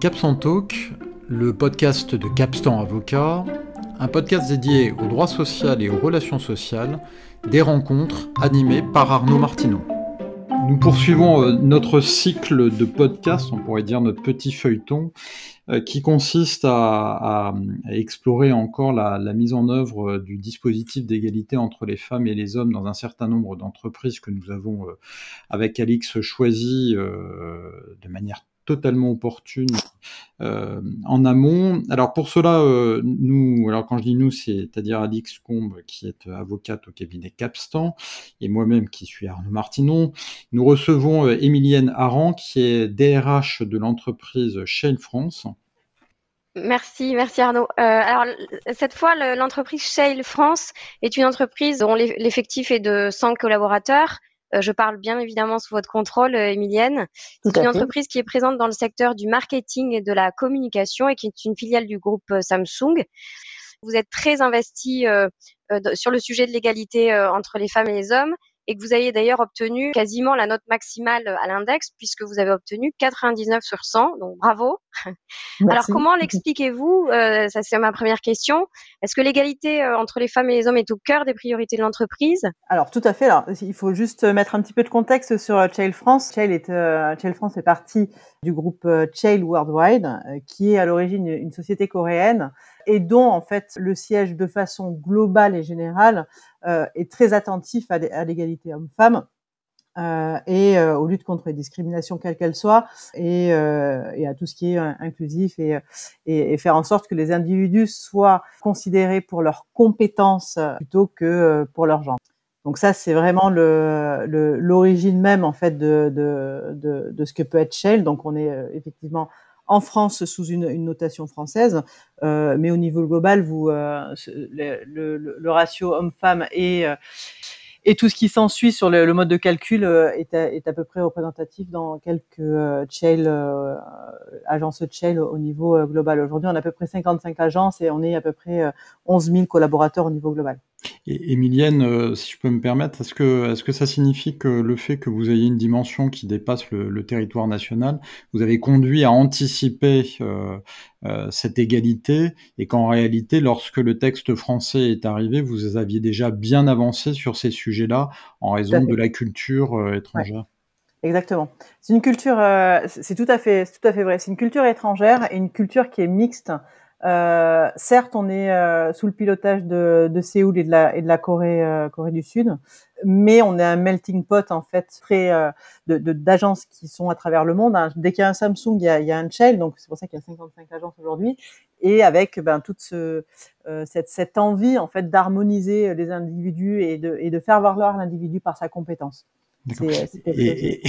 Capstan Talk, le podcast de Capstan Avocat, un podcast dédié au droit social et aux relations sociales, des rencontres animées par Arnaud Martineau. Nous poursuivons euh, notre cycle de podcasts, on pourrait dire notre petit feuilleton, euh, qui consiste à, explorer encore la, mise en œuvre euh, du dispositif d'égalité entre les femmes et les hommes dans un certain nombre d'entreprises que nous avons, avec Alix, choisi de manière totalement opportune euh, en amont. Alors pour cela, euh, nous, alors quand je dis nous, c'est-à-dire Alix Combe qui est avocate au cabinet Capstan et moi-même qui suis Arnaud Martinon, nous recevons euh, Émilienne Aran qui est DRH de l'entreprise Shell France. Merci, merci Arnaud. alors cette fois, l'entreprise Shell France est une entreprise dont l'effectif est de 100 collaborateurs euh, je parle bien évidemment sous votre contrôle, euh, Emilienne. C'est une entreprise qui est présente dans le secteur du marketing et de la communication et qui est une filiale du groupe euh, Samsung. Vous êtes très investi sur le sujet de l'égalité entre les femmes et les hommes et que vous avez d'ailleurs obtenu quasiment la note maximale à l'index puisque vous avez obtenu 99 sur 100, donc bravo. Alors comment l'expliquez-vous euh, Ça c'est ma première question. Est-ce que l'égalité euh, entre les femmes et les hommes est au cœur des priorités de l'entreprise? Alors tout à fait. Alors il faut juste mettre un petit peu de contexte sur euh, Chail France. Chail est Chail France fait partie du groupe Chail Worldwide, qui est à l'origine une société coréenne et dont en fait le siège de façon globale et générale euh, est très attentif à l'égalité homme-femme. Euh, et euh, aux luttes contre les discriminations quelles qu'elles soient et, à tout ce qui est inclusif et, faire en sorte que les individus soient considérés pour leurs compétences plutôt que pour leur genre. Donc ça, c'est vraiment l'origine même en fait de, de, ce que peut être Shell. Donc on est effectivement en France sous une, une notation française, euh, mais au niveau global, vous, euh, le, le, le, ratio homme-femme et euh, et tout ce qui s'ensuit sur le, mode de calcul euh, est à, est, à, peu près représentatif dans quelques euh, euh, agences Shell au niveau global. Aujourd'hui, on a à peu près 55 agences et on est à peu près 11 000 collaborateurs au niveau global. Et Emilienne, si je peux me permettre, est-ce que, ça signifie que le fait que vous ayez une dimension qui dépasse le, le territoire national, vous avez conduit à anticiper euh, euh, cette égalité et qu'en réalité, lorsque le texte français est arrivé, vous aviez déjà bien avancé sur ces sujets-là en raison de la culture euh, étrangère? Exactement. C'est une culture, euh, c'est tout à fait, tout à fait vrai. C'est une culture étrangère et une culture qui est mixte. Euh, certes, on est euh, sous le pilotage de, Séoul et de la, euh, Corée du Sud, mais on est un melting pot en fait très d'agences qui sont à travers le monde. Hein. Dès qu'il y a un Samsung, il y a, un Shell, donc c'est pour ça qu'il y a 55 agences aujourd'hui, et avec ben, toute ce, cette, cette envie en fait d'harmoniser les individus et de, et de faire valoir l'individu par sa compétence. Et,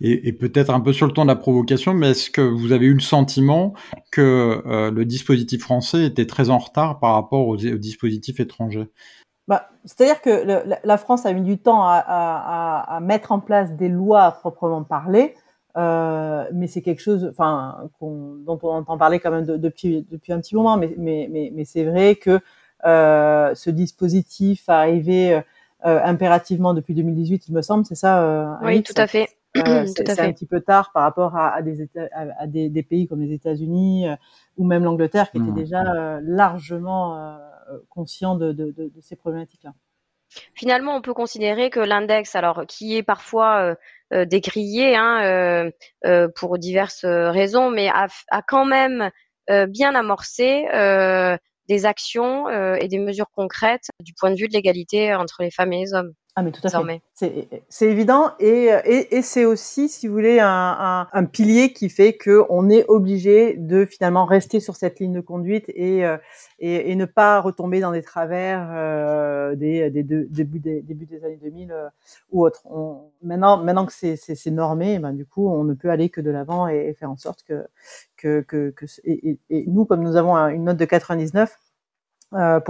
et, et, peut-être un peu sur le temps de la provocation, mais est-ce que vous avez eu le sentiment que euh, le dispositif français était très en retard par rapport aux, dispositifs étrangers? Bah, C'est-à-dire que le, la France a mis du temps à, à, à, mettre en place des lois proprement parler, euh, mais c'est quelque chose, enfin, dont on entend parler quand même de, depuis depuis un petit moment. Mais mais mais, mais c'est vrai que euh, ce dispositif arrivé impérativement depuis 2018, il me semble, c'est ça euh, Oui, tout à fait. Euh, c'est un petit peu tard par rapport à, à, des, à, des, des, pays comme les États-Unis ou même l'Angleterre qui étaient mmh. déjà largement conscients de, de, de, de ces problématiques-là. Finalement, on peut considérer que l'index, alors qui est parfois euh, décrié hein, euh, pour diverses raisons, mais a, a quand même bien amorcé des actions euh, et des mesures concrètes du point de vue de l'égalité entre les femmes et les hommes. Ah mais tout à fait. C'est évident et, et, et c'est aussi, si vous voulez, un, un, un, pilier qui fait que on est obligé de finalement rester sur cette ligne de conduite et, euh, et, et ne pas retomber dans des travers euh, des, des, des, début des, début des années 2000 euh, ou autres. On, maintenant, maintenant que c'est normé, ben, du coup, on ne peut aller que de l'avant et, faire en sorte que, que, que, que et, nous, comme nous avons une note de 99 euh,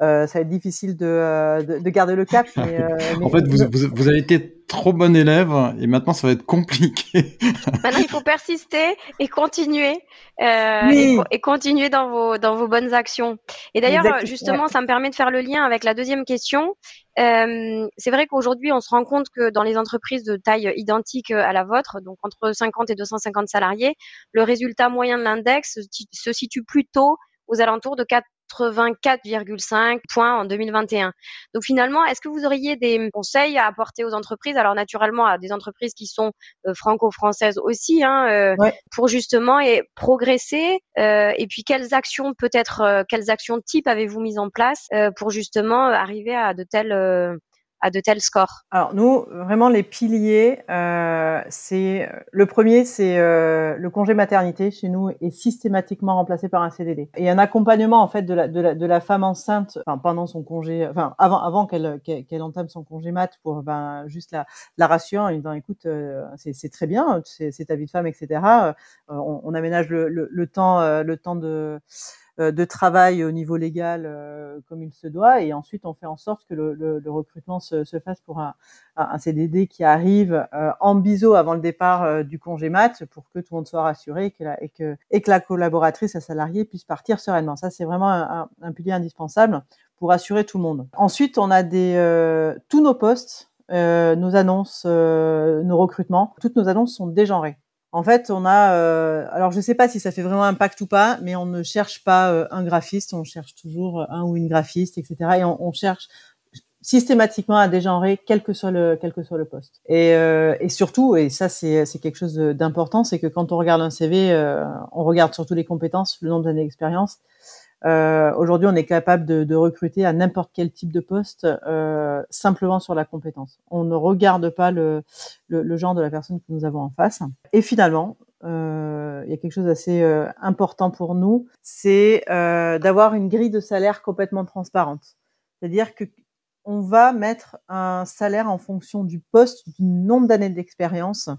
euh, ça va être difficile de, euh, de, de garder le cap. Mais, euh, en fait, vous, vous, vous, avez été trop bon élève et maintenant ça va être compliqué. maintenant il faut persister et continuer euh, et, continuer dans vos dans vos bonnes actions. Et d'ailleurs justement ça me permet de faire le lien avec la deuxième question. Euh, c'est vrai qu'aujourd'hui on se rend compte que dans les entreprises de taille identique à la vôtre, donc entre 50 et 250 salariés, le résultat moyen de l'index se situe plutôt aux alentours de 4 84,5 points en 2021. Donc finalement, est-ce que vous auriez des conseils à apporter aux entreprises? Alors naturellement à des entreprises qui sont euh, franco-françaises aussi, hein, euh, pour justement et progresser. Euh, et puis quelles actions peut-être, quelles actions type avez-vous mises en place pour justement arriver à de telles à de tels scores Alors nous, vraiment les piliers, euh, c'est le premier, c'est euh, le congé maternité chez nous est systématiquement remplacé par un CDD et un accompagnement en fait de la de la, de la femme enceinte, enfin pendant son congé, enfin avant avant qu'elle qu'elle entame son congé mat pour ben juste la la rassurer en lui disant écoute euh, c'est très bien, c'est ta vie de femme etc. Euh, on, on, aménage le, le, le temps le temps de euh, de travail au niveau légal euh, comme il se doit, et ensuite on fait en sorte que le, le, le recrutement se, se, fasse pour un, un, CDD qui arrive euh, en biseau avant le départ du congé mat pour que tout le monde soit rassuré et que la, et que, et que la collaboratrice, la salariée, puisse partir sereinement. Ça, c'est vraiment un, un, pilier indispensable pour assurer tout le monde. Ensuite, on a des tous nos postes, nos annonces, nos recrutements, toutes nos annonces sont dégenrées. En fait, on a, euh, alors je ne sais pas si ça fait vraiment impact ou pas, mais on ne cherche pas euh, un graphiste, on cherche toujours un ou une graphiste, etc. Et on, cherche systématiquement à dégenrer quel que soit le quel que soit le poste. Et, euh, et surtout, et ça c'est c'est quelque chose d'important, c'est que quand on regarde un CV, on regarde surtout les compétences, le nombre d'années d'expérience, euh, Aujourd'hui, on est capable de, de recruter à n'importe quel type de poste euh, simplement sur la compétence. On ne regarde pas le, le, le, genre de la personne que nous avons en face. Et finalement, euh, il y a quelque chose d'assez euh, important pour nous, c'est euh, d'avoir une grille de salaire complètement transparente. C'est-à-dire que on va mettre un salaire en fonction du poste, du nombre d'années d'expérience,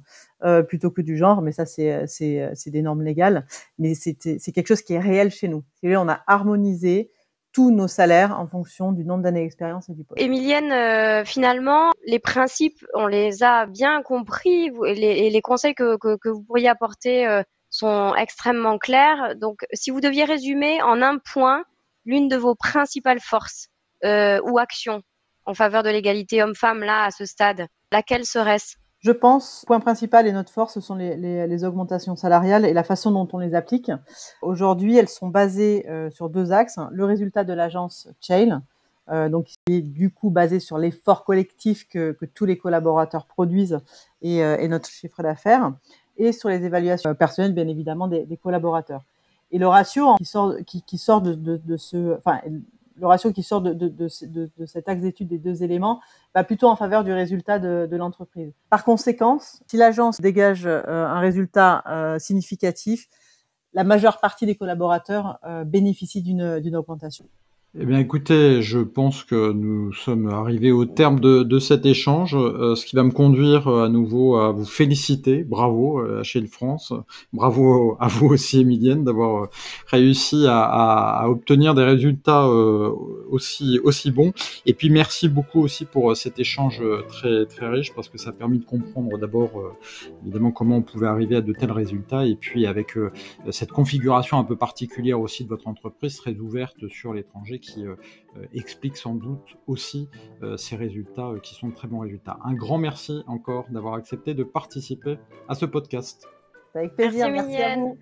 euh, plutôt que du genre, mais ça c'est c'est c'est des normes légales, mais c'est c'est quelque chose qui est réel chez nous. On a harmonisé tous nos salaires en fonction du nombre d'années d'expérience et du poste. Émilienne, euh, finalement, les principes, on les a bien compris, et les, conseils que, que, vous pourriez apporter euh, sont extrêmement clairs. Donc, si vous deviez résumer en un point l'une de vos principales forces euh, ou actions en faveur de l'égalité homme-femme là à ce stade Laquelle serait-ce? Je pense, point principal et notre force, ce sont les, augmentations salariales et la façon dont on les applique. Aujourd'hui, elles sont basées euh, sur deux axes. Le résultat de l'agence Chain, euh, donc qui est du coup basé sur l'effort collectif que, tous les collaborateurs produisent et, euh, et notre chiffre d'affaires, et sur les évaluations personnelles, bien évidemment, des, collaborateurs. Et le ratio qui sort, de, de ce, enfin, le ratio qui sort de, de, de, cet axe d'étude des deux éléments va plutôt en faveur du résultat de, l'entreprise. Par conséquent, si l'agence dégage euh, un résultat euh, significatif, la majeure partie des collaborateurs euh, bénéficient d'une augmentation. Eh bien, écoutez, je pense que nous sommes arrivés au terme de, de cet échange, euh, ce qui va me conduire euh, à nouveau à vous féliciter. Bravo euh, à France, bravo à vous aussi, Emilienne, d'avoir réussi à, à, à, obtenir des résultats aussi aussi bons. Et puis, merci beaucoup aussi pour cet échange très très riche, parce que ça a permis de comprendre d'abord évidemment comment on pouvait arriver à de tels résultats, et puis avec cette configuration un peu particulière aussi de votre entreprise, très ouverte sur l'étranger qui euh, euh, explique sans doute aussi euh, ces résultats qui sont de très bons résultats. Un grand merci encore d'avoir accepté de participer à ce podcast. Avec plaisir, merci, merci à vous.